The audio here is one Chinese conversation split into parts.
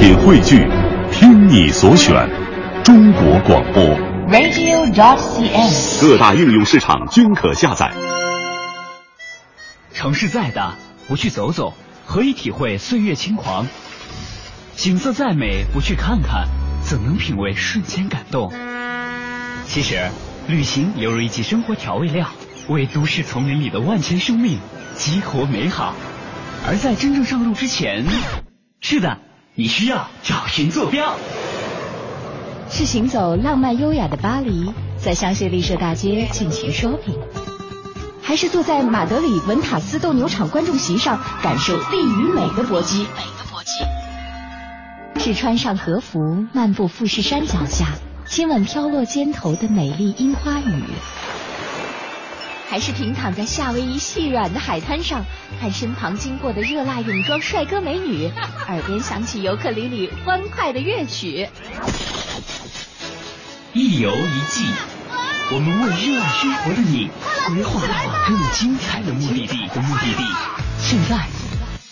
品汇聚，听你所选，中国广播。radio.dot.cn，。各大应用市场均可下载。城市再大，不去走走，何以体会岁月轻狂？景色再美，不去看看，怎能品味瞬间感动？其实，旅行犹如一剂生活调味料，为都市丛林里的万千生命激活美好。而在真正上路之前，是的，你需要找寻坐标。是行走浪漫优雅的巴黎，在香榭丽舍大街尽情 shopping，还是坐在马德里文塔斯斗牛场观众席上感受力与美的搏击？美的搏击。是穿上和服漫步富士山脚下，亲吻飘落肩头的美丽樱花雨？还是平躺在夏威夷细软的海滩上，看身旁经过的热辣泳装帅哥美女，耳边响起尤克里里欢快的乐曲？一游一季，我们为热爱生活的你规划了更精彩的目的地的目的地。现在，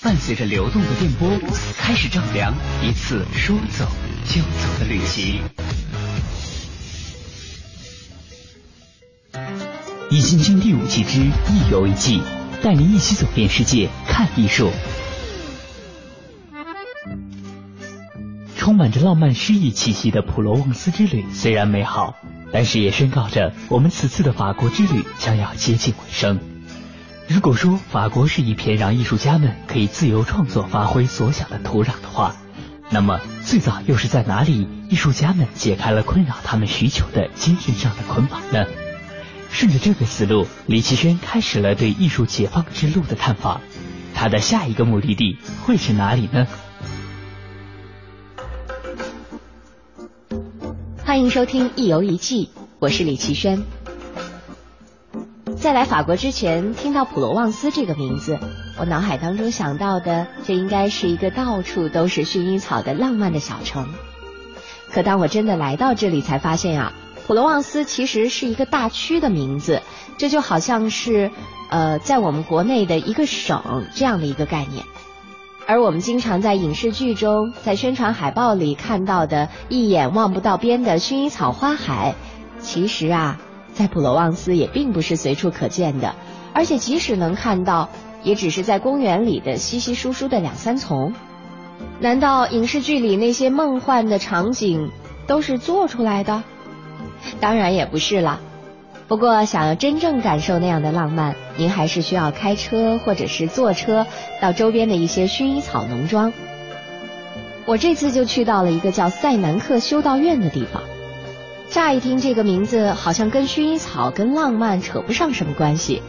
伴随着流动的电波，开始丈量一次说走就走的旅行。易筋经第五季之一游一季，带您一起走遍世界，看艺术。充满着浪漫诗意气息的普罗旺斯之旅虽然美好，但是也宣告着我们此次的法国之旅将要接近尾声。如果说法国是一片让艺术家们可以自由创作、发挥所想的土壤的话，那么最早又是在哪里，艺术家们解开了困扰他们许久的精神上的捆绑呢？顺着这个思路，李奇轩开始了对艺术解放之路的探访。他的下一个目的地会是哪里呢？欢迎收听《一游一记》，我是李奇轩。在来法国之前，听到普罗旺斯这个名字，我脑海当中想到的就应该是一个到处都是薰衣草的浪漫的小城。可当我真的来到这里，才发现啊，普罗旺斯其实是一个大区的名字，这就好像是呃，在我们国内的一个省这样的一个概念。而我们经常在影视剧中、在宣传海报里看到的一眼望不到边的薰衣草花海，其实啊，在普罗旺斯也并不是随处可见的，而且即使能看到，也只是在公园里的稀稀疏疏的两三丛。难道影视剧里那些梦幻的场景都是做出来的？当然也不是啦。不过，想要真正感受那样的浪漫，您还是需要开车或者是坐车到周边的一些薰衣草农庄。我这次就去到了一个叫塞南克修道院的地方。乍一听这个名字，好像跟薰衣草、跟浪漫扯不上什么关系。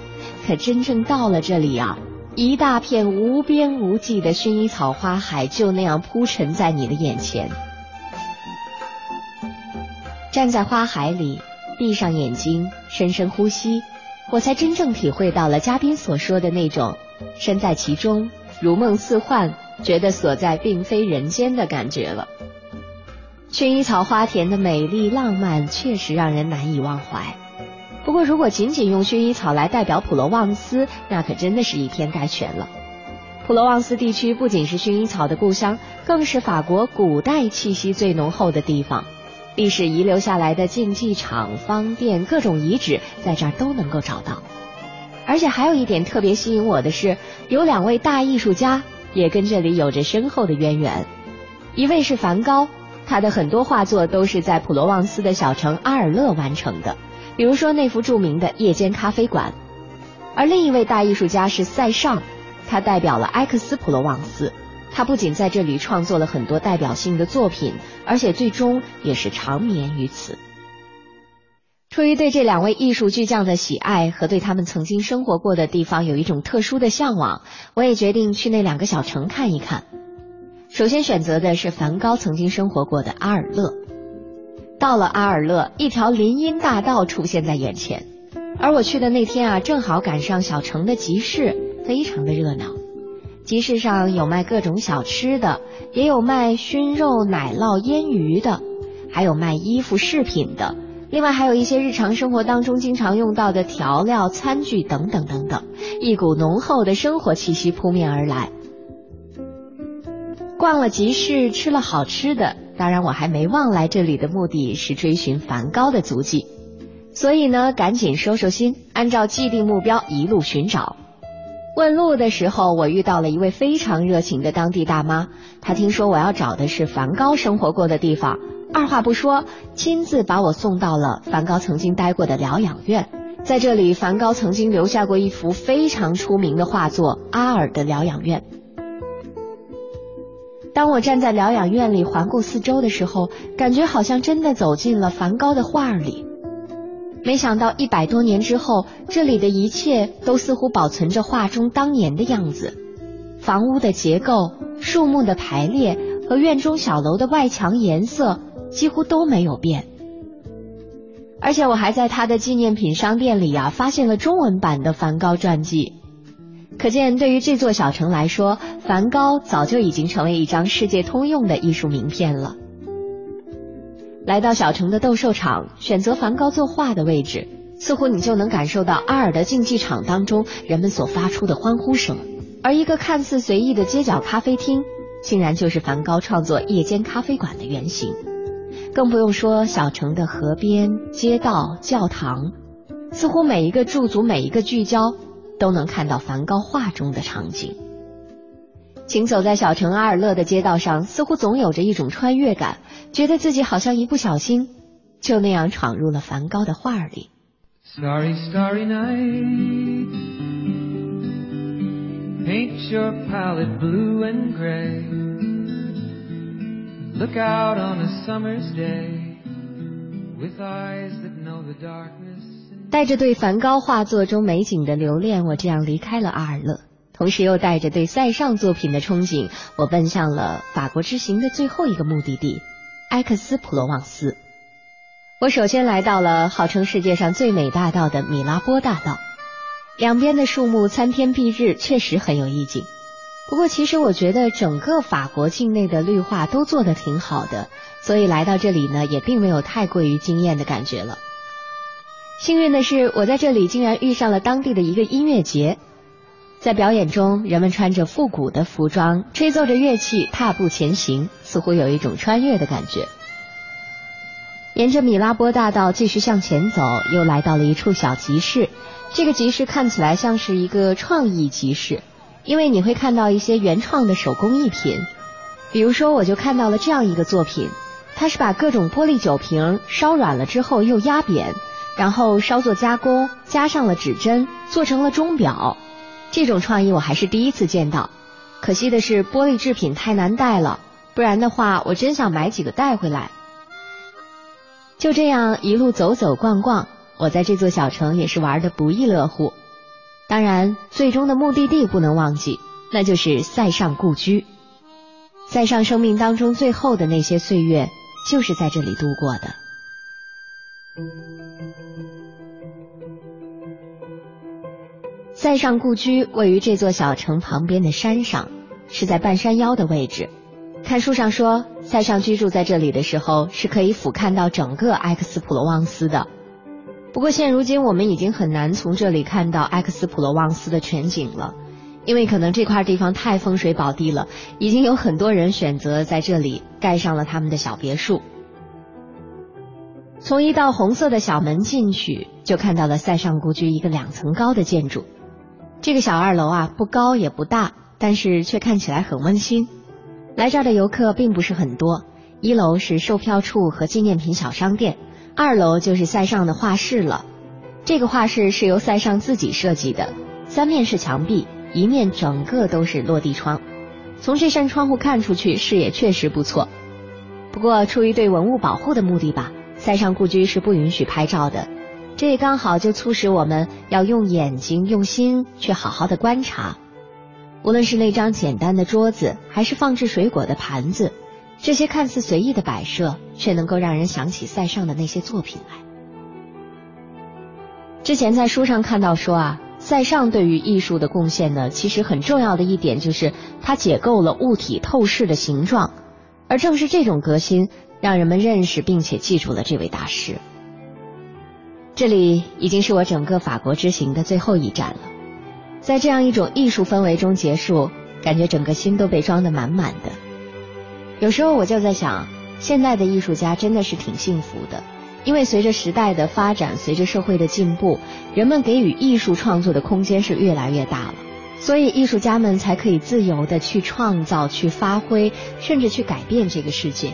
可真正到了这里啊，一大片无边无际的薰衣草花海就那样铺陈在你的眼前。站在花海里。闭上眼睛，深深呼吸，我才真正体会到了嘉宾所说的那种身在其中，如梦似幻，觉得所在并非人间的感觉了。薰衣草花田的美丽浪漫确实让人难以忘怀。不过，如果仅仅用薰衣草来代表普罗旺斯，那可真的是以偏概全了。普罗旺斯地区不仅是薰衣草的故乡，更是法国古代气息最浓厚的地方。历史遗留下来的竞技场、方店、各种遗址，在这儿都能够找到。而且还有一点特别吸引我的是，有两位大艺术家也跟这里有着深厚的渊源。一位是梵高，他的很多画作都是在普罗旺斯的小城阿尔勒完成的，比如说那幅著名的《夜间咖啡馆》。而另一位大艺术家是塞尚，他代表了埃克斯普罗旺斯。他不仅在这里创作了很多代表性的作品，而且最终也是长眠于此。出于对这两位艺术巨匠的喜爱和对他们曾经生活过的地方有一种特殊的向往，我也决定去那两个小城看一看。首先选择的是梵高曾经生活过的阿尔勒。到了阿尔勒，一条林荫大道出现在眼前，而我去的那天啊，正好赶上小城的集市，非常的热闹。集市上有卖各种小吃的，也有卖熏肉、奶酪、腌鱼的，还有卖衣服饰品的，另外还有一些日常生活当中经常用到的调料、餐具等等等等，一股浓厚的生活气息扑面而来。逛了集市，吃了好吃的，当然我还没忘来这里的目的是追寻梵高的足迹，所以呢，赶紧收收心，按照既定目标一路寻找。问路的时候，我遇到了一位非常热情的当地大妈，她听说我要找的是梵高生活过的地方，二话不说，亲自把我送到了梵高曾经待过的疗养院。在这里，梵高曾经留下过一幅非常出名的画作《阿尔的疗养院》。当我站在疗养院里环顾四周的时候，感觉好像真的走进了梵高的画里。没想到一百多年之后，这里的一切都似乎保存着画中当年的样子，房屋的结构、树木的排列和院中小楼的外墙颜色几乎都没有变。而且我还在他的纪念品商店里啊，发现了中文版的梵高传记。可见，对于这座小城来说，梵高早就已经成为一张世界通用的艺术名片了。来到小城的斗兽场，选择梵高作画的位置，似乎你就能感受到阿尔的竞技场当中人们所发出的欢呼声。而一个看似随意的街角咖啡厅，竟然就是梵高创作夜间咖啡馆的原型。更不用说小城的河边、街道、教堂，似乎每一个驻足、每一个聚焦。都能看到梵高画中的场景。行走在小城阿尔勒的街道上，似乎总有着一种穿越感，觉得自己好像一不小心就那样闯入了梵高的画里。Starry, starry night, paint your palette blue and gray. Look out on a summer's day with eyes that know the darkness. 带着对梵高画作中美景的留恋，我这样离开了阿尔勒，同时又带着对塞尚作品的憧憬，我奔向了法国之行的最后一个目的地——埃克斯普罗旺斯。我首先来到了号称世界上最美大道的米拉波大道，两边的树木参天蔽日，确实很有意境。不过，其实我觉得整个法国境内的绿化都做得挺好的，所以来到这里呢，也并没有太过于惊艳的感觉了。幸运的是，我在这里竟然遇上了当地的一个音乐节。在表演中，人们穿着复古的服装，吹奏着乐器，踏步前行，似乎有一种穿越的感觉。沿着米拉波大道继续向前走，又来到了一处小集市。这个集市看起来像是一个创意集市，因为你会看到一些原创的手工艺品。比如说，我就看到了这样一个作品，它是把各种玻璃酒瓶烧软了之后又压扁。然后稍作加工，加上了指针，做成了钟表。这种创意我还是第一次见到。可惜的是，玻璃制品太难带了，不然的话，我真想买几个带回来。就这样一路走走逛逛，我在这座小城也是玩的不亦乐乎。当然，最终的目的地不能忘记，那就是塞上故居。塞上生命当中最后的那些岁月，就是在这里度过的。塞尚故居位于这座小城旁边的山上，是在半山腰的位置。看书上说，塞尚居住在这里的时候，是可以俯瞰到整个埃克斯普罗旺斯的。不过现如今，我们已经很难从这里看到埃克斯普罗旺斯的全景了，因为可能这块地方太风水宝地了，已经有很多人选择在这里盖上了他们的小别墅。从一道红色的小门进去，就看到了塞尚故居一个两层高的建筑。这个小二楼啊，不高也不大，但是却看起来很温馨。来这儿的游客并不是很多。一楼是售票处和纪念品小商店，二楼就是塞尚的画室了。这个画室是由塞尚自己设计的，三面是墙壁，一面整个都是落地窗。从这扇窗户看出去，视野确实不错。不过出于对文物保护的目的吧，塞尚故居是不允许拍照的。这也刚好就促使我们要用眼睛、用心去好好的观察。无论是那张简单的桌子，还是放置水果的盘子，这些看似随意的摆设，却能够让人想起塞尚的那些作品来。之前在书上看到说啊，塞尚对于艺术的贡献呢，其实很重要的一点就是他解构了物体透视的形状，而正是这种革新，让人们认识并且记住了这位大师。这里已经是我整个法国之行的最后一站了，在这样一种艺术氛围中结束，感觉整个心都被装得满满的。有时候我就在想，现在的艺术家真的是挺幸福的，因为随着时代的发展，随着社会的进步，人们给予艺术创作的空间是越来越大了，所以艺术家们才可以自由的去创造、去发挥，甚至去改变这个世界。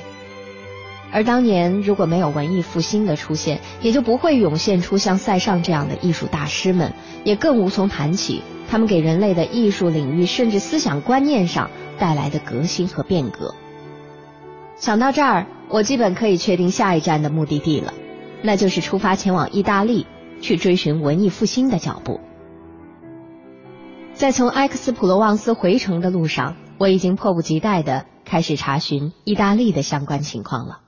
而当年如果没有文艺复兴的出现，也就不会涌现出像塞尚这样的艺术大师们，也更无从谈起他们给人类的艺术领域甚至思想观念上带来的革新和变革。想到这儿，我基本可以确定下一站的目的地了，那就是出发前往意大利，去追寻文艺复兴的脚步。在从埃克斯普罗旺斯回程的路上，我已经迫不及待的开始查询意大利的相关情况了。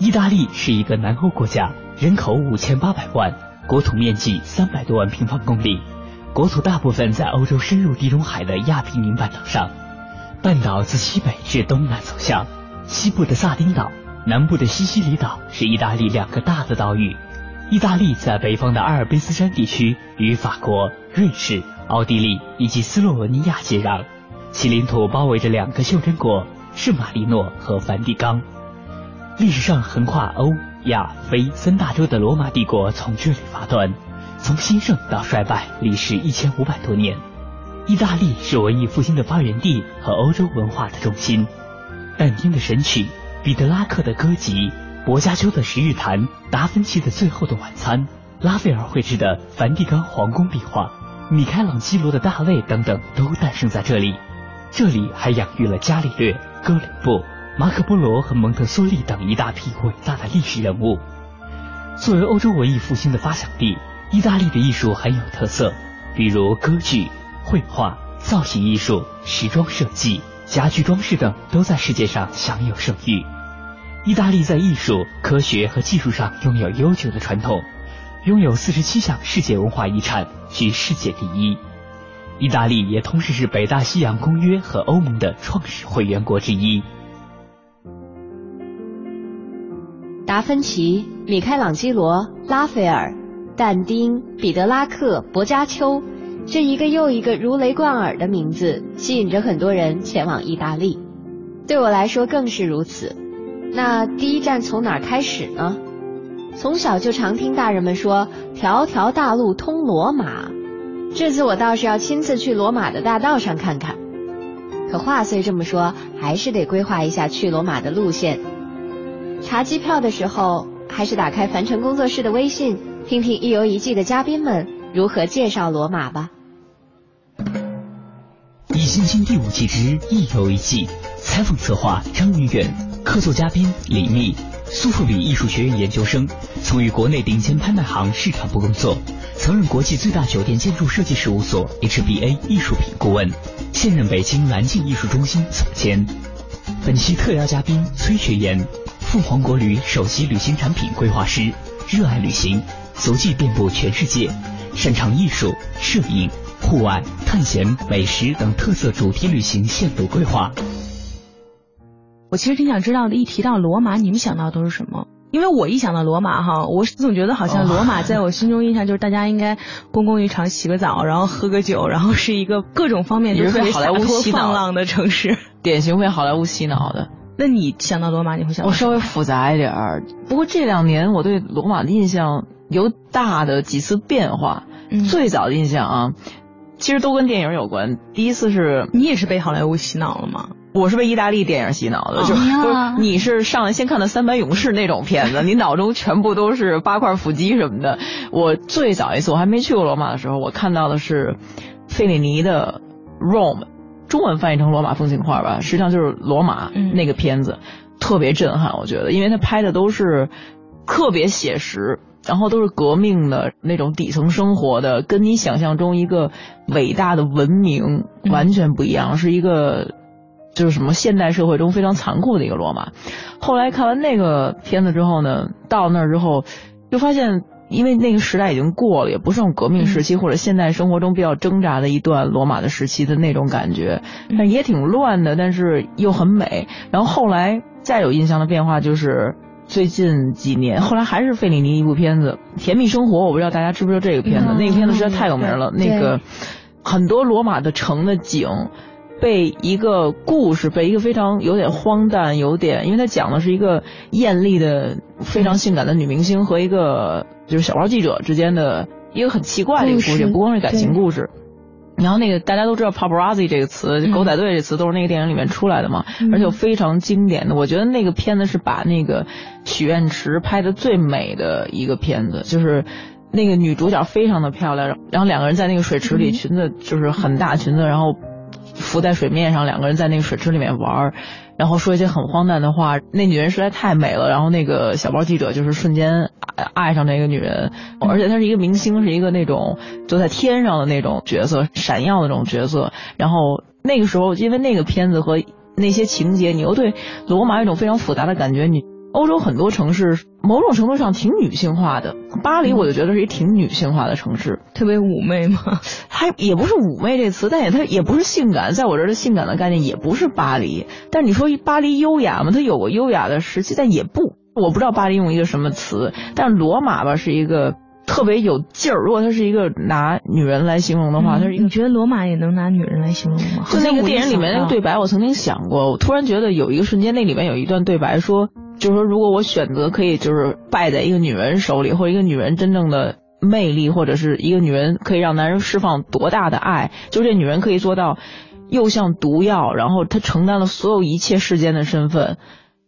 意大利是一个南欧国家，人口五千八百万，国土面积三百多万平方公里。国土大部分在欧洲深入地中海的亚平宁半岛上，半岛自西北至东南走向，西部的萨丁岛、南部的西西里岛是意大利两个大的岛屿。意大利在北方的阿尔卑斯山地区与法国、瑞士、奥地利以及斯洛文尼亚接壤，其领土包围着两个袖珍国圣马力诺和梵蒂冈。历史上横跨欧亚非三大洲的罗马帝国从这里发端。从兴盛到衰败，历时一千五百多年。意大利是文艺复兴的发源地和欧洲文化的中心。但丁的神曲、彼得拉克的歌集、薄伽丘的《十日谈》、达芬奇的《最后的晚餐》、拉斐尔绘制的梵蒂冈皇宫壁画、米开朗基罗的《大卫》等等，都诞生在这里。这里还养育了伽利略、哥伦布、马可波罗和蒙特梭利等一大批伟大的历史人物。作为欧洲文艺复兴的发祥地。意大利的艺术很有特色，比如歌剧、绘画、造型艺术、时装设计、家具装饰等都在世界上享有盛誉。意大利在艺术、科学和技术上拥有悠久的传统，拥有四十七项世界文化遗产，居世界第一。意大利也同时是北大西洋公约和欧盟的创始会员国之一。达芬奇、米开朗基罗、拉斐尔。但丁、彼得拉克、薄伽丘，这一个又一个如雷贯耳的名字，吸引着很多人前往意大利。对我来说更是如此。那第一站从哪儿开始呢？从小就常听大人们说“条条大路通罗马”，这次我倒是要亲自去罗马的大道上看看。可话虽这么说，还是得规划一下去罗马的路线。查机票的时候，还是打开凡尘工作室的微信。听听一游一季的嘉宾们如何介绍罗马吧。《一星星》第五季之一游一季，采访策划张云远，客座嘉宾李密，苏富比艺术学院研究生，曾于国内顶尖拍卖行市场部工作，曾任国际最大酒店建筑设计事务所 HBA 艺术品顾问，现任北京蓝镜艺术中心总监。本期特邀嘉宾崔学岩，凤凰国旅首席旅行产品规划师，热爱旅行。足迹遍布全世界，擅长艺术、摄影、户外、探险、美食等特色主题旅行线路规划。我其实挺想知道的，一提到罗马，你们想到都是什么？因为我一想到罗马哈，我总觉得好像罗马在我心中印象就是大家应该公共浴场洗个澡，然后喝个酒，然后是一个各种方面都特别洒脱放浪的城市，典型被好莱坞洗脑的。那你想到罗马，你会想到？我稍微复杂一点儿，不过这两年我对罗马的印象。有大的几次变化，最早的印象啊，其实都跟电影有关。第一次是你也是被好莱坞洗脑了吗？我是被意大利电影洗脑的，就不是你是上来先看的《三百勇士》那种片子，你脑中全部都是八块腹肌什么的。我最早一次我还没去过罗马的时候，我看到的是费里尼的《Rome》，中文翻译成《罗马风景画》吧，实际上就是罗马那个片子，特别震撼，我觉得，因为他拍的都是特别写实。然后都是革命的那种底层生活的，跟你想象中一个伟大的文明完全不一样，是一个就是什么现代社会中非常残酷的一个罗马。后来看完那个片子之后呢，到那儿之后就发现，因为那个时代已经过了，也不是革命时期或者现代生活中比较挣扎的一段罗马的时期的那种感觉，但也挺乱的，但是又很美。然后后来再有印象的变化就是。最近几年，后来还是费里尼一部片子《甜蜜生活》，我不知道大家知不知道这个片子。那个片子实在太有名了。那个很多罗马的城的景，被一个故事，被一个非常有点荒诞，有点，因为它讲的是一个艳丽的、非常性感的女明星和一个就是小报记者之间的一个很奇怪的一个故事，不光是感情故事。然后那个大家都知道 paparazzi 这个词，狗仔队这词都是那个电影里面出来的嘛，而且非常经典的。我觉得那个片子是把那个许愿池拍的最美的一个片子，就是那个女主角非常的漂亮，然后两个人在那个水池里，裙子就是很大裙子，然后浮在水面上，两个人在那个水池里面玩。然后说一些很荒诞的话，那女人实在太美了。然后那个小报记者就是瞬间爱上那个女人，而且她是一个明星，是一个那种就在天上的那种角色，闪耀的那种角色。然后那个时候，因为那个片子和那些情节，你又对罗马有一种非常复杂的感觉。你。欧洲很多城市，某种程度上挺女性化的。巴黎，我就觉得是一挺女性化的城市，特别妩媚吗？还也不是妩媚这词，但也它也不是性感。在我这儿的性感的概念也不是巴黎。但你说巴黎优雅吗？它有过优雅的时期，但也不。我不知道巴黎用一个什么词，但是罗马吧是一个。特别有劲儿。如果它是一个拿女人来形容的话。你觉得罗马也能拿女人来形容吗？就那个电影里面那个对白，我曾经想过。我突然觉得有一个瞬间，那里面有一段对白说，就是说，如果我选择可以，就是败在一个女人手里，或者一个女人真正的魅力，或者是一个女人可以让男人释放多大的爱，就这女人可以做到，又像毒药，然后她承担了所有一切世间的身份。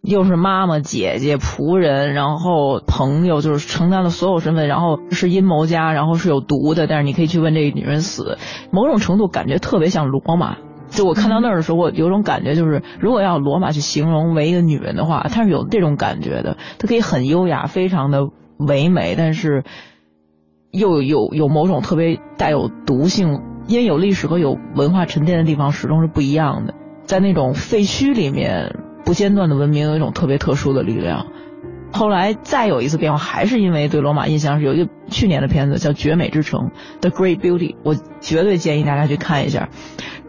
又是妈妈、姐姐、仆人，然后朋友，就是承担了所有身份，然后是阴谋家，然后是有毒的。但是你可以去问这个女人死，某种程度感觉特别像罗马。就我看到那儿的时候，我有种感觉，就是如果要罗马去形容为一个女人的话，她是有这种感觉的。她可以很优雅，非常的唯美，但是又有有某种特别带有毒性，因为有历史和有文化沉淀的地方始终是不一样的。在那种废墟里面。不间断的文明有一种特别特殊的力量。后来再有一次变化，还是因为对罗马印象是有一个去年的片子叫《绝美之城》The Great Beauty，我绝对建议大家去看一下，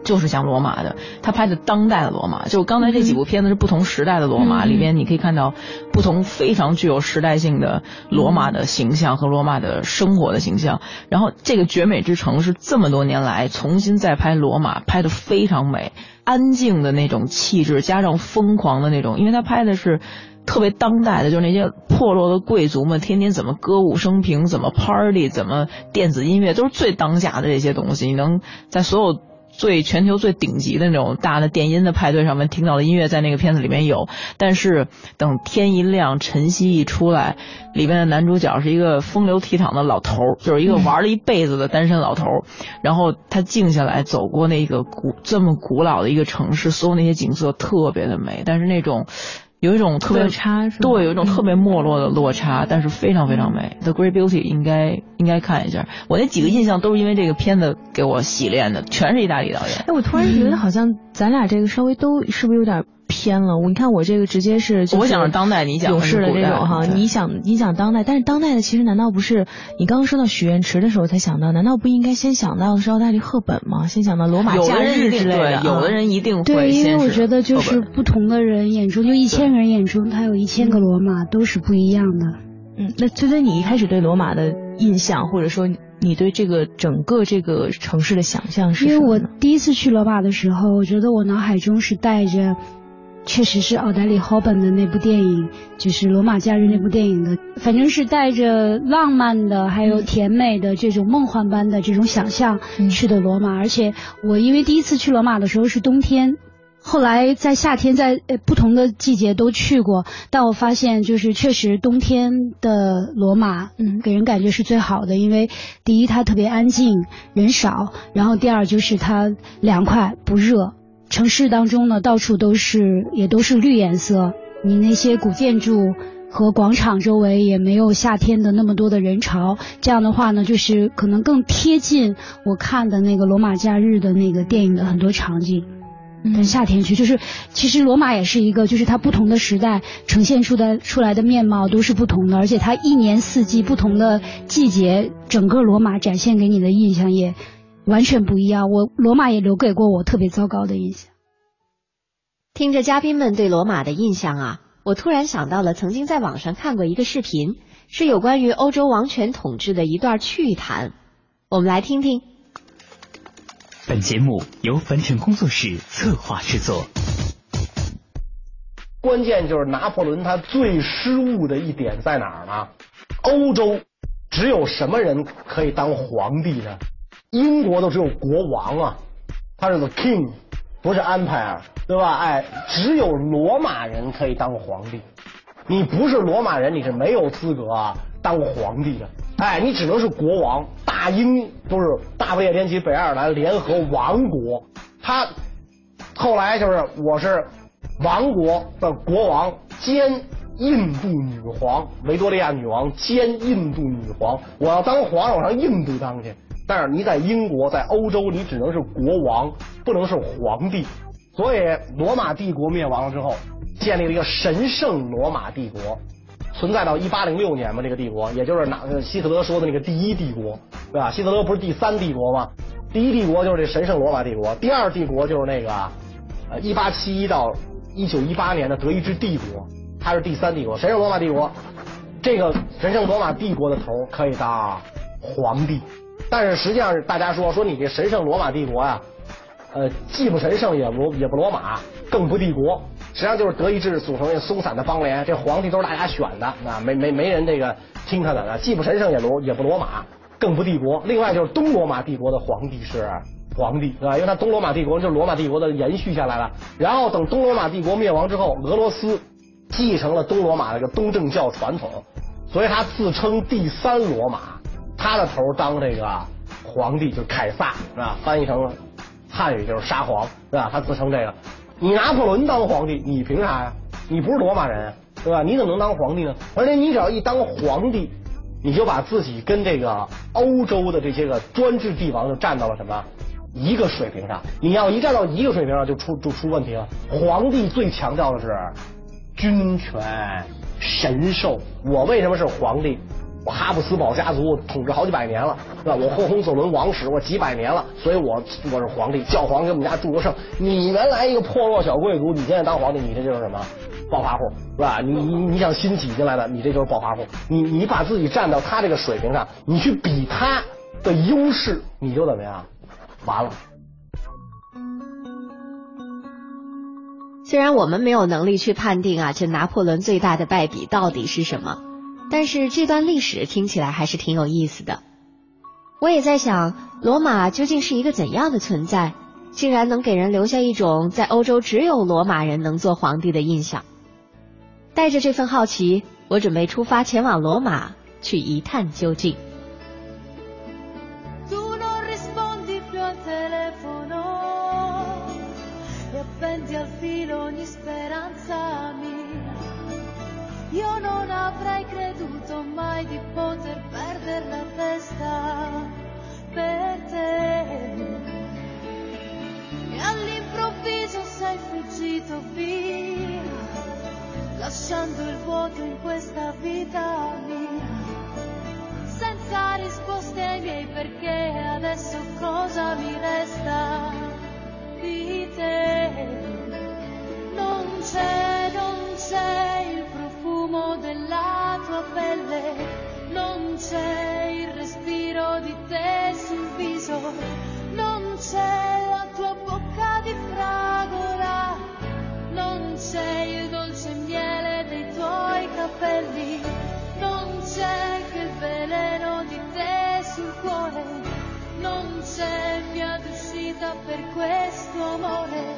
就是讲罗马的。他拍的当代的罗马，就刚才这几部片子是不同时代的罗马，里边你可以看到不同非常具有时代性的罗马的形象和罗马的生活的形象。然后这个《绝美之城》是这么多年来重新再拍罗马，拍的非常美。安静的那种气质，加上疯狂的那种，因为他拍的是特别当代的，就是那些破落的贵族们天天怎么歌舞升平，怎么 party，怎么电子音乐，都是最当下的这些东西。你能在所有。最全球最顶级的那种大的电音的派对上面听到的音乐，在那个片子里面有。但是等天一亮，晨曦一出来，里面的男主角是一个风流倜傥的老头，就是一个玩了一辈子的单身老头。然后他静下来，走过那个古这么古老的一个城市，所有那些景色特别的美，但是那种。有一种特别差，对，有一种特别没落的落差，但是非常非常美。The Great Beauty 应该应该看一下。我那几个印象都是因为这个片子给我洗练的，全是意大利导演。哎，我突然觉得好像咱俩这个稍微都是不是有点。偏了，我你看我这个直接是，我想是当代，你讲勇士的这种哈，你想你想当代，但是当代的其实难道不是你刚刚说到许愿池的时候才想到？难道不应该先想到的是奥黛丽赫本吗？先想到罗马假日之类的？有的人一定会对，因为我觉得就是不同的人眼中，就一千个人眼中，他有一千个罗马都是不一样的。嗯，那崔崔，你一开始对罗马的印象，或者说你对这个整个这个城市的想象是？因为我第一次去罗马的时候，我觉得我脑海中是带着。确实是奥黛丽·赫本的那部电影，就是《罗马假日》那部电影的，反正是带着浪漫的，还有甜美的这种梦幻般的这种想象去的罗马。而且我因为第一次去罗马的时候是冬天，后来在夏天在不同的季节都去过，但我发现就是确实冬天的罗马，嗯，给人感觉是最好的，因为第一它特别安静，人少，然后第二就是它凉快不热。城市当中呢，到处都是，也都是绿颜色。你那些古建筑和广场周围也没有夏天的那么多的人潮。这样的话呢，就是可能更贴近我看的那个罗马假日的那个电影的很多场景。嗯，夏天去，就是其实罗马也是一个，就是它不同的时代呈现出的出来的面貌都是不同的，而且它一年四季不同的季节，整个罗马展现给你的印象也。完全不一样，我罗马也留给过我特别糟糕的印象。听着嘉宾们对罗马的印象啊，我突然想到了曾经在网上看过一个视频，是有关于欧洲王权统治的一段趣谈，我们来听听。本节目由樊城工作室策划制作。关键就是拿破仑他最失误的一点在哪儿呢？欧洲只有什么人可以当皇帝呢？英国都只有国王啊，他是 the king，不是 empire，对吧？哎，只有罗马人可以当皇帝。你不是罗马人，你是没有资格啊当皇帝的。哎，你只能是国王。大英都是大不列颠及北爱尔兰联合王国，他后来就是我是。王国的国王兼印度女皇，维多利亚女王兼印度女皇。我要当皇上，我上印度当去。但是你在英国，在欧洲，你只能是国王，不能是皇帝。所以罗马帝国灭亡了之后，建立了一个神圣罗马帝国，存在到一八零六年嘛。这个帝国，也就是哪希特勒说的那个第一帝国，对吧？希特勒不是第三帝国吗？第一帝国就是这神圣罗马帝国，第二帝国就是那个呃一八七一到。一九一八年的德意志帝国，它是第三帝国，神圣罗马帝国。这个神圣罗马帝国的头可以当皇帝，但是实际上大家说说你这神圣罗马帝国呀，呃，既不神圣也不也不罗马，更不帝国，实际上就是德意志组成一个松散的邦联，这皇帝都是大家选的，啊，没没没人这个听他的，既不神圣也罗也不罗马，更不帝国。另外就是东罗马帝国的皇帝是。皇帝对吧？因为他东罗马帝国就是罗马帝国的延续下来了。然后等东罗马帝国灭亡之后，俄罗斯继承了东罗马这个东正教传统，所以他自称第三罗马。他的头当这个皇帝就是凯撒是吧？翻译成汉语就是沙皇对吧？他自称这个。你拿破仑当皇帝，你凭啥呀？你不是罗马人对吧？你怎么能当皇帝呢？而且你只要一当皇帝，你就把自己跟这个欧洲的这些个专制帝王就站到了什么？一个水平上，你要一站到一个水平上，就出就出问题了。皇帝最强调的是君权神授。我为什么是皇帝？我哈布斯堡家族统治好几百年了，是吧？我霍亨索伦王室我几百年了，所以我我是皇帝。教皇给我们家祝个圣。你原来一个破落小贵族，你现在当皇帝，你这就是什么暴发户，是吧？你你你想新挤进来的，你这就是暴发户。你你把自己站到他这个水平上，你去比他的优势，你就怎么样？完了。虽然我们没有能力去判定啊，这拿破仑最大的败笔到底是什么，但是这段历史听起来还是挺有意思的。我也在想，罗马究竟是一个怎样的存在，竟然能给人留下一种在欧洲只有罗马人能做皇帝的印象。带着这份好奇，我准备出发前往罗马去一探究竟。Mai di poter perdere la testa per te. E all'improvviso sei fuggito via, lasciando il vuoto in questa vita mia. Senza risposte ai miei perché adesso cosa mi resta di te? Non c'è, non c'è profumo della tua pelle, c'è il respiro di te sul viso, non c'è la tua bocca di fragola, non c'è il dolce miele dei tuoi capelli, non c'è che veleno di te sul cuore, non c'è via d'uscita per questo amore《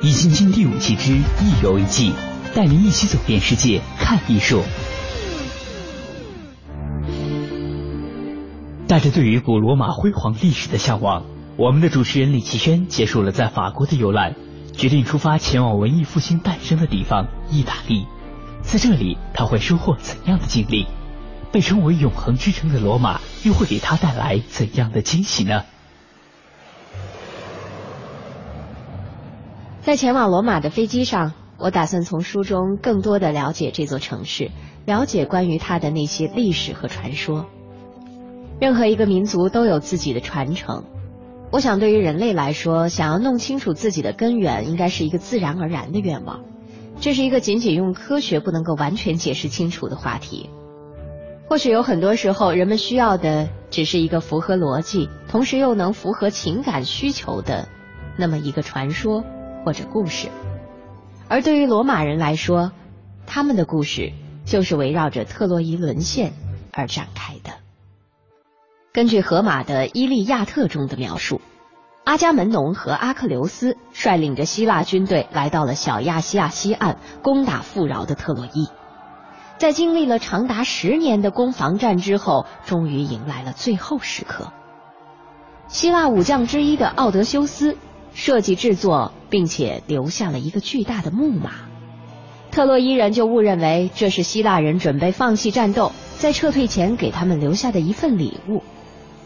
易筋经》第五季之一游一季，带您一起走遍世界，看艺术。带着对于古罗马辉煌历史的向往，我们的主持人李奇轩结束了在法国的游览，决定出发前往文艺复兴诞生的地方——意大利。在这里，他会收获怎样的经历？被称为永恒之城的罗马，又会给他带来怎样的惊喜呢？在前往罗马的飞机上，我打算从书中更多的了解这座城市，了解关于它的那些历史和传说。任何一个民族都有自己的传承，我想对于人类来说，想要弄清楚自己的根源，应该是一个自然而然的愿望。这是一个仅仅用科学不能够完全解释清楚的话题。或许有很多时候，人们需要的只是一个符合逻辑，同时又能符合情感需求的那么一个传说。或者故事，而对于罗马人来说，他们的故事就是围绕着特洛伊沦陷而展开的。根据荷马的《伊利亚特》中的描述，阿伽门农和阿克琉斯率领着希腊军队来到了小亚细亚西岸，攻打富饶的特洛伊。在经历了长达十年的攻防战之后，终于迎来了最后时刻。希腊武将之一的奥德修斯。设计制作，并且留下了一个巨大的木马，特洛伊人就误认为这是希腊人准备放弃战斗，在撤退前给他们留下的一份礼物，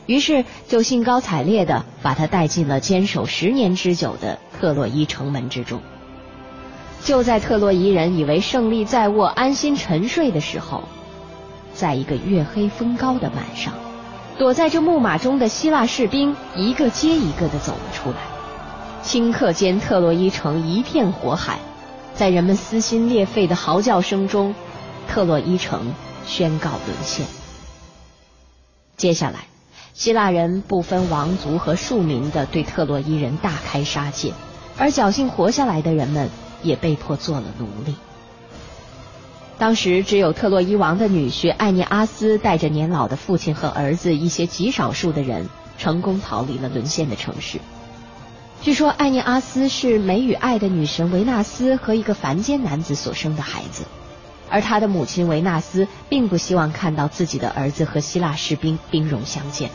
于是就兴高采烈地把他带进了坚守十年之久的特洛伊城门之中。就在特洛伊人以为胜利在握、安心沉睡的时候，在一个月黑风高的晚上，躲在这木马中的希腊士兵一个接一个地走了出来。顷刻间，特洛伊城一片火海，在人们撕心裂肺的嚎叫声中，特洛伊城宣告沦陷。接下来，希腊人不分王族和庶民的对特洛伊人大开杀戒，而侥幸活下来的人们也被迫做了奴隶。当时，只有特洛伊王的女婿艾涅阿斯带着年老的父亲和儿子一些极少数的人，成功逃离了沦陷的城市。据说艾涅阿斯是美与爱的女神维纳斯和一个凡间男子所生的孩子，而他的母亲维纳斯并不希望看到自己的儿子和希腊士兵兵戎相见。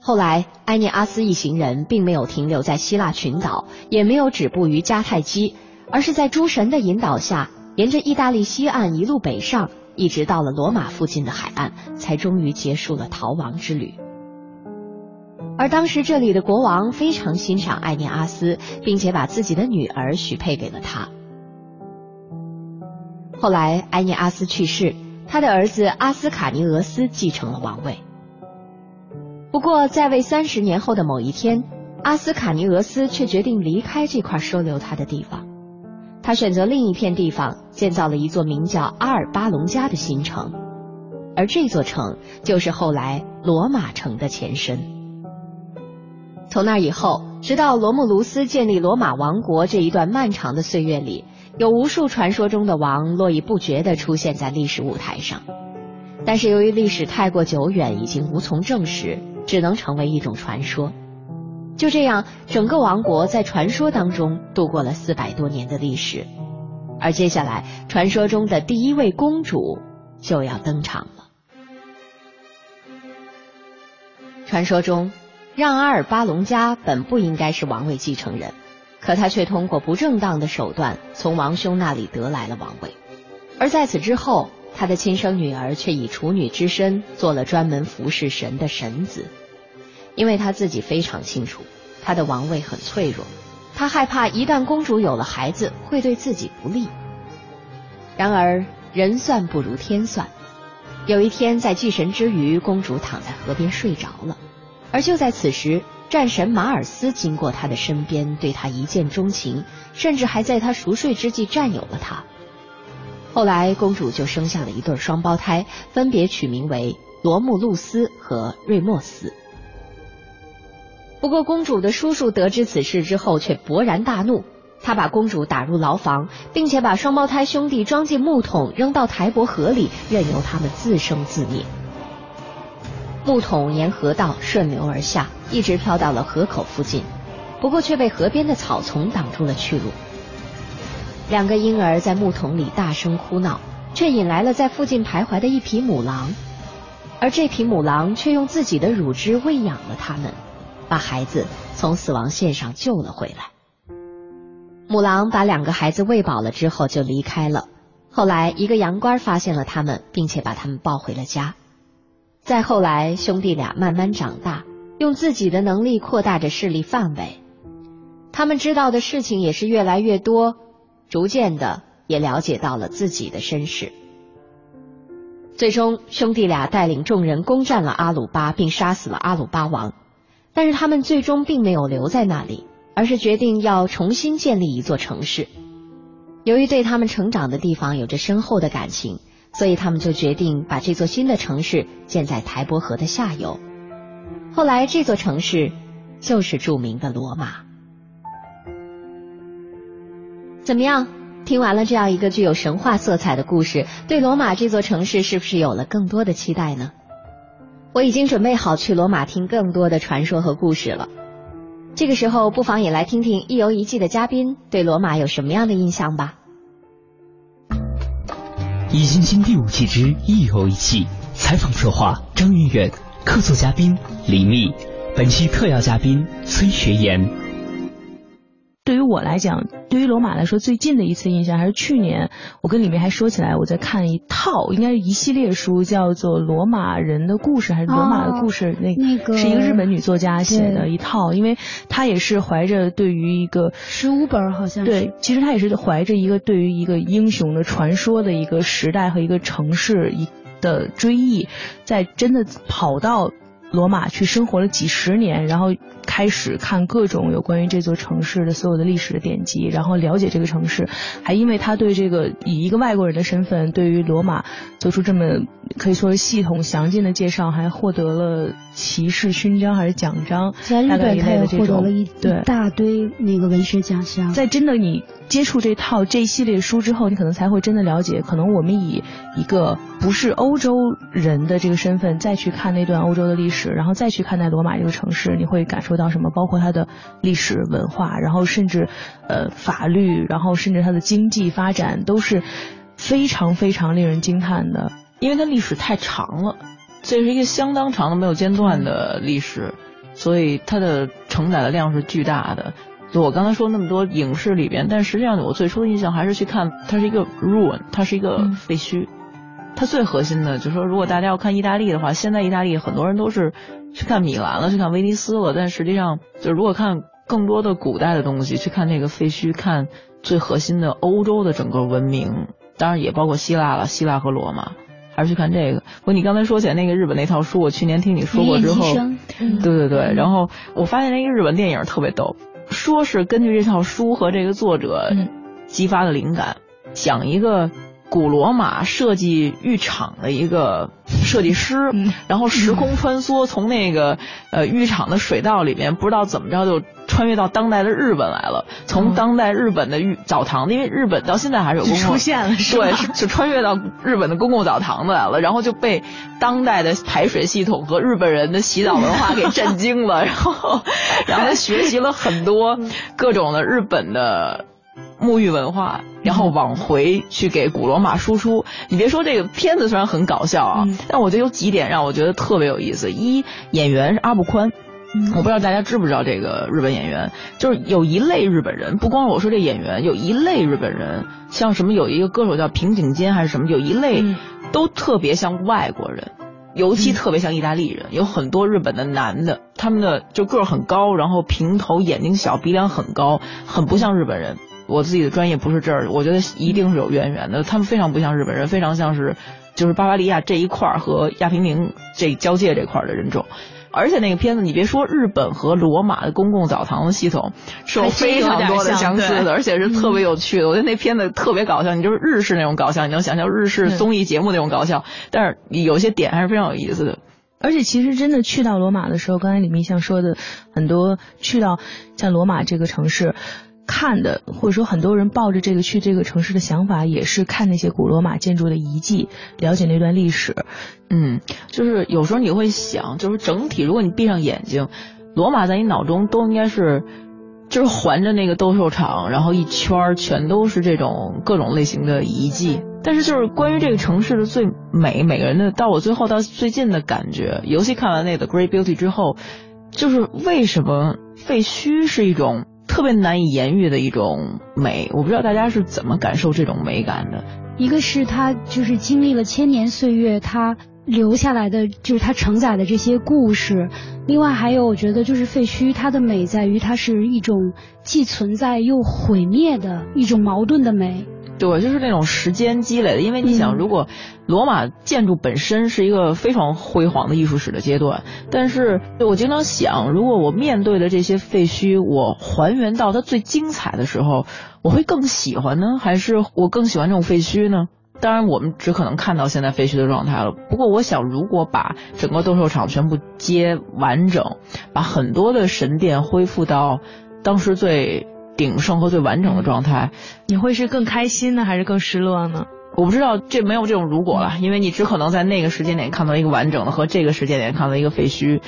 后来，艾涅阿斯一行人并没有停留在希腊群岛，也没有止步于迦太基，而是在诸神的引导下，沿着意大利西岸一路北上，一直到了罗马附近的海岸，才终于结束了逃亡之旅。而当时这里的国王非常欣赏艾涅阿斯，并且把自己的女儿许配给了他。后来艾涅阿斯去世，他的儿子阿斯卡尼俄斯继承了王位。不过在位三十年后的某一天，阿斯卡尼俄斯却决定离开这块收留他的地方，他选择另一片地方建造了一座名叫阿尔巴隆加的新城，而这座城就是后来罗马城的前身。从那以后，直到罗慕卢斯建立罗马王国这一段漫长的岁月里，有无数传说中的王络绎不绝地出现在历史舞台上。但是由于历史太过久远，已经无从证实，只能成为一种传说。就这样，整个王国在传说当中度过了四百多年的历史。而接下来，传说中的第一位公主就要登场了。传说中。让阿尔巴隆加本不应该是王位继承人，可他却通过不正当的手段从王兄那里得来了王位，而在此之后，他的亲生女儿却以处女之身做了专门服侍神的神子，因为他自己非常清楚，他的王位很脆弱，他害怕一旦公主有了孩子会对自己不利。然而人算不如天算，有一天在祭神之余，公主躺在河边睡着了。而就在此时，战神马尔斯经过他的身边，对他一见钟情，甚至还在他熟睡之际占有了他。后来，公主就生下了一对双胞胎，分别取名为罗慕路斯和瑞莫斯。不过，公主的叔叔得知此事之后，却勃然大怒，他把公主打入牢房，并且把双胞胎兄弟装进木桶，扔到台伯河里，任由他们自生自灭。木桶沿河道顺流而下，一直飘到了河口附近，不过却被河边的草丛挡住了去路。两个婴儿在木桶里大声哭闹，却引来了在附近徘徊的一匹母狼，而这匹母狼却用自己的乳汁喂养了他们，把孩子从死亡线上救了回来。母狼把两个孩子喂饱了之后就离开了。后来，一个羊倌发现了他们，并且把他们抱回了家。再后来，兄弟俩慢慢长大，用自己的能力扩大着势力范围。他们知道的事情也是越来越多，逐渐的也了解到了自己的身世。最终，兄弟俩带领众人攻占了阿鲁巴，并杀死了阿鲁巴王。但是，他们最终并没有留在那里，而是决定要重新建立一座城市。由于对他们成长的地方有着深厚的感情。所以他们就决定把这座新的城市建在台伯河的下游。后来这座城市就是著名的罗马。怎么样？听完了这样一个具有神话色彩的故事，对罗马这座城市是不是有了更多的期待呢？我已经准备好去罗马听更多的传说和故事了。这个时候，不妨也来听听一游一记的嘉宾对罗马有什么样的印象吧。《易筋经》第五季之一游一季，采访策划张云远，客座嘉宾李密，本期特邀嘉宾崔学言。对于我来讲，对于罗马来说，最近的一次印象还是去年，我跟李明还说起来，我在看一套，应该是一系列书，叫做《罗马人的故事》还是《罗马的故事》？那那个是一个日本女作家写的一套，因为她也是怀着对于一个十五本好像对，其实她也是怀着一个对于一个英雄的传说的一个时代和一个城市一的追忆，在真的跑到。罗马去生活了几十年，然后开始看各种有关于这座城市的所有的历史的典籍，然后了解这个城市，还因为他对这个以一个外国人的身份对于罗马做出这么可以说是系统详尽的介绍，还获得了骑士勋章还是奖章，在日本他也获得了一对大堆那个文学奖项。在真的你接触这套这一系列书之后，你可能才会真的了解，可能我们以一个不是欧洲人的这个身份再去看那段欧洲的历史。然后再去看待罗马这个城市，你会感受到什么？包括它的历史文化，然后甚至呃法律，然后甚至它的经济发展都是非常非常令人惊叹的。因为它历史太长了，这是一个相当长的没有间断的历史，所以它的承载的量是巨大的。就我刚才说那么多影视里边，但实际上我最初的印象还是去看它是一个 ruin，它是一个废墟。它最核心的，就是说，如果大家要看意大利的话，现在意大利很多人都是去看米兰了，去看威尼斯了。但实际上，就如果看更多的古代的东西，去看那个废墟，看最核心的欧洲的整个文明，当然也包括希腊了，希腊和罗马，还是去看这个。不，你刚才说起来那个日本那套书，我去年听你说过之后，对对对，然后我发现那个日本电影特别逗，说是根据这套书和这个作者激发的灵感，讲一个。古罗马设计浴场的一个设计师，然后时空穿梭，从那个呃浴场的水道里面，不知道怎么着就穿越到当代的日本来了。从当代日本的浴澡堂，因为日本到现在还是有公共出现了，对，就穿越到日本的公共澡堂子来了，然后就被当代的排水系统和日本人的洗澡文化给震惊了，然后然后他学习了很多各种的日本的。沐浴文化，然后往回去给古罗马输出。你别说这个片子虽然很搞笑啊，但我觉得有几点让我觉得特别有意思。一，演员是阿布宽，我不知道大家知不知道这个日本演员，就是有一类日本人，不光我说这演员，有一类日本人，像什么有一个歌手叫平井坚还是什么，有一类都特别像外国人，尤其特别像意大利人。有很多日本的男的，他们的就个儿很高，然后平头，眼睛小，鼻梁很高，很不像日本人。我自己的专业不是这儿，我觉得一定是有渊源的。他们非常不像日本人，非常像是就是巴伐利亚这一块儿和亚平宁这交界这块儿的人种。而且那个片子，你别说日本和罗马的公共澡堂的系统是有非常多的相似的，而且是特别有趣的。我觉得那片子特别搞笑，你就是日式那种搞笑，你能想象日式综艺节目那种搞笑，但是有些点还是非常有意思的。而且其实真的去到罗马的时候，刚才李明像说的很多，去到像罗马这个城市。看的，或者说很多人抱着这个去这个城市的想法，也是看那些古罗马建筑的遗迹，了解那段历史。嗯，就是有时候你会想，就是整体，如果你闭上眼睛，罗马在你脑中都应该是。就是环着那个斗兽场，然后一圈全都是这种各种类型的遗迹。但是就是关于这个城市的最美，每个人的到我最后到最近的感觉，尤其看完那个《Great Beauty》之后，就是为什么废墟是一种特别难以言喻的一种美？我不知道大家是怎么感受这种美感的。一个是它就是经历了千年岁月，它。留下来的就是它承载的这些故事，另外还有我觉得就是废墟，它的美在于它是一种既存在又毁灭的一种矛盾的美。对，就是那种时间积累的。因为你想，如果罗马建筑本身是一个非常辉煌的艺术史的阶段，但是我经常想，如果我面对的这些废墟，我还原到它最精彩的时候，我会更喜欢呢，还是我更喜欢这种废墟呢？当然，我们只可能看到现在废墟的状态了。不过，我想，如果把整个斗兽场全部接完整，把很多的神殿恢复到当时最鼎盛和最完整的状态，你会是更开心呢，还是更失落呢？我不知道，这没有这种如果了，因为你只可能在那个时间点看到一个完整的，和这个时间点看到一个废墟。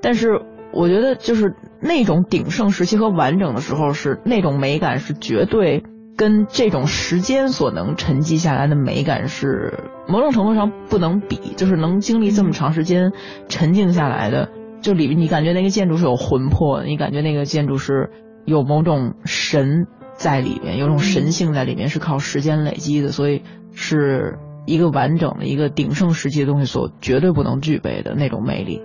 但是，我觉得就是那种鼎盛时期和完整的时候，是那种美感是绝对。跟这种时间所能沉积下来的美感是某种程度上不能比，就是能经历这么长时间沉静下来的，就里面你感觉那个建筑是有魂魄的，你感觉那个建筑是有某种神在里面，有种神性在里面，是靠时间累积的，所以是一个完整的一个鼎盛时期的东西所绝对不能具备的那种魅力。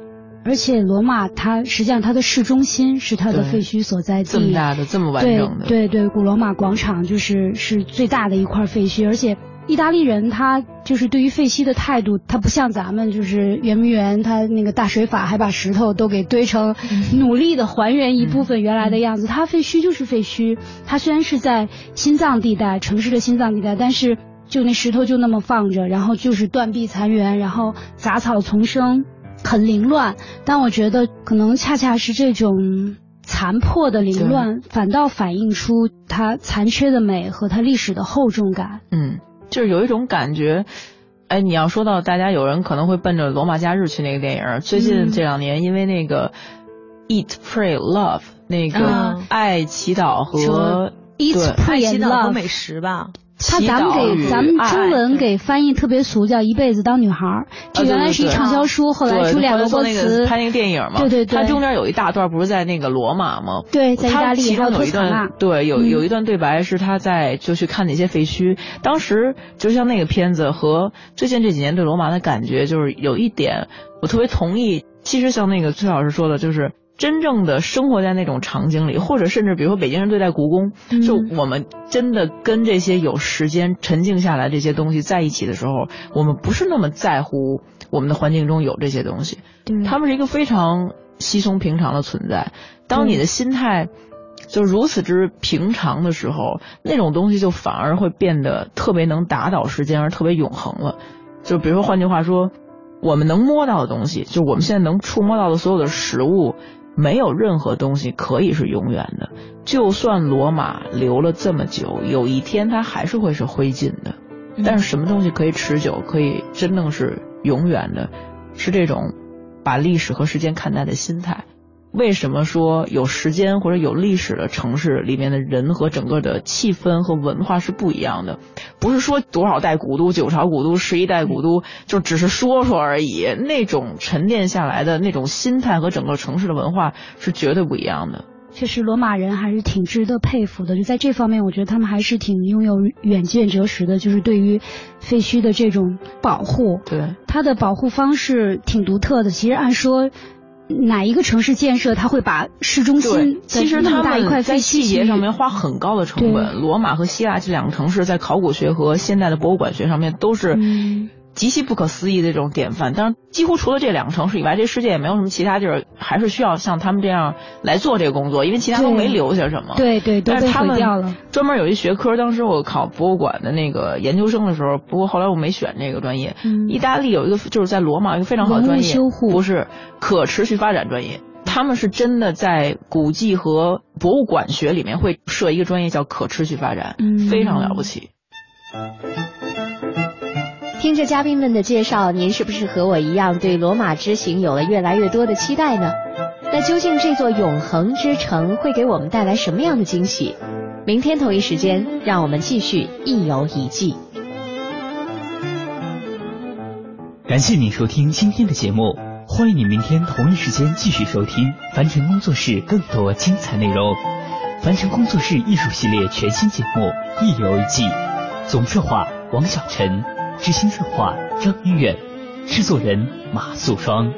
而且罗马它实际上它的市中心是它的废墟所在地，这么大的这么完整的，对对，古罗马广场就是是最大的一块废墟。而且意大利人他就是对于废墟的态度，他不像咱们就是圆明园，他那个大水法还把石头都给堆成，努力的还原一部分原来的样子。他废墟就是废墟，他虽然是在心脏地带，城市的心脏地带，但是就那石头就那么放着，然后就是断壁残垣，然后杂草丛生。很凌乱，但我觉得可能恰恰是这种残破的凌乱，反倒反映出它残缺的美和它历史的厚重感。嗯，就是有一种感觉，哎，你要说到大家有人可能会奔着《罗马假日》去那个电影，最近这两年因为那个《Eat, Pray, Love》那个爱祈祷和 Eat, Pray, Love 美食吧。他咱们给咱们中文给翻译特别俗，叫一辈子当女孩。这原来是一畅销书，后来出两个歌词。拍那个电影嘛，对对对。它中间有一大段不是在那个罗马吗？对，在意大利。其中有一段，对，有有一段对白是他在就去看那些废墟。当时就像那个片子和最近这几年对罗马的感觉，就是有一点我特别同意。其实像那个崔老师说的，就是。真正的生活在那种场景里，或者甚至比如说北京人对待故宫，就我们真的跟这些有时间沉静下来这些东西在一起的时候，我们不是那么在乎我们的环境中有这些东西，他们是一个非常稀松平常的存在。当你的心态就如此之平常的时候，那种东西就反而会变得特别能打倒时间，而特别永恒了。就比如说换句话说，我们能摸到的东西，就我们现在能触摸到的所有的食物。没有任何东西可以是永远的，就算罗马留了这么久，有一天它还是会是灰烬的。但是什么东西可以持久，可以真正是永远的？是这种把历史和时间看待的心态。为什么说有时间或者有历史的城市里面的人和整个的气氛和文化是不一样的？不是说多少代古都、九朝古都、十一代古都，就只是说说而已。那种沉淀下来的那种心态和整个城市的文化是绝对不一样的。确实，罗马人还是挺值得佩服的。就在这方面，我觉得他们还是挺拥有远见哲识的。就是对于废墟的这种保护，对它的保护方式挺独特的。其实按说。哪一个城市建设，它会把市中心其实他们在细节上面花很高的成本。罗马和希腊这两个城市在考古学和现代的博物馆学上面都是。极其不可思议的这种典范，当然几乎除了这两个城市以外，这世界也没有什么其他地儿还是需要像他们这样来做这个工作，因为其他都没留下什么。对对，但是他们了。专门有一学科，当时我考博物馆的那个研究生的时候，不过后来我没选这个专业。意大利有一个就是在罗马一个非常好的专业，修护不是可持续发展专业。他们是真的在古迹和博物馆学里面会设一个专业叫可持续发展，非常了不起。听着嘉宾们的介绍，您是不是和我一样对罗马之行有了越来越多的期待呢？那究竟这座永恒之城会给我们带来什么样的惊喜？明天同一时间，让我们继续一游一记。感谢你收听今天的节目，欢迎你明天同一时间继续收听凡尘工作室更多精彩内容。凡尘工作室艺术系列全新节目《一游一记》，总策划王小晨，知心策划张一远，制作人马素双。